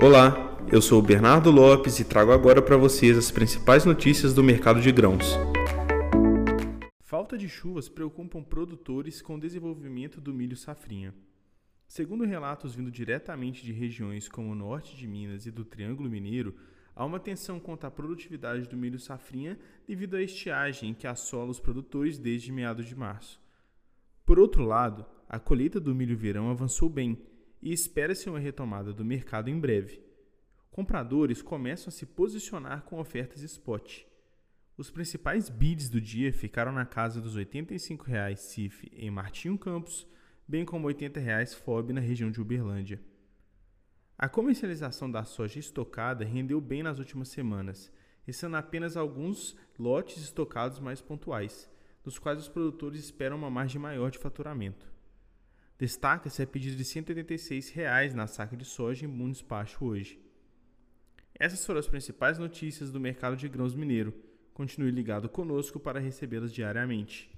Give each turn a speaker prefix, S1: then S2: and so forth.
S1: Olá, eu sou o Bernardo Lopes e trago agora para vocês as principais notícias do mercado de grãos. Falta de chuvas preocupam produtores com o desenvolvimento do milho safrinha. Segundo relatos vindo diretamente de regiões como o norte de Minas e do Triângulo Mineiro, há uma tensão quanto à produtividade do milho safrinha devido à estiagem que assola os produtores desde meados de março. Por outro lado, a colheita do milho verão avançou bem e espera-se uma retomada do mercado em breve. Compradores começam a se posicionar com ofertas spot. Os principais bids do dia ficaram na casa dos R$ 85,00 CIF em Martinho Campos, bem como R$ 80,00 FOB na região de Uberlândia. A comercialização da soja estocada rendeu bem nas últimas semanas, restando apenas alguns lotes estocados mais pontuais, dos quais os produtores esperam uma margem maior de faturamento. Destaca-se a pedido de 186 reais na saca de soja em bom despacho hoje. Essas foram as principais notícias do mercado de grãos mineiro. Continue ligado conosco para recebê-las diariamente.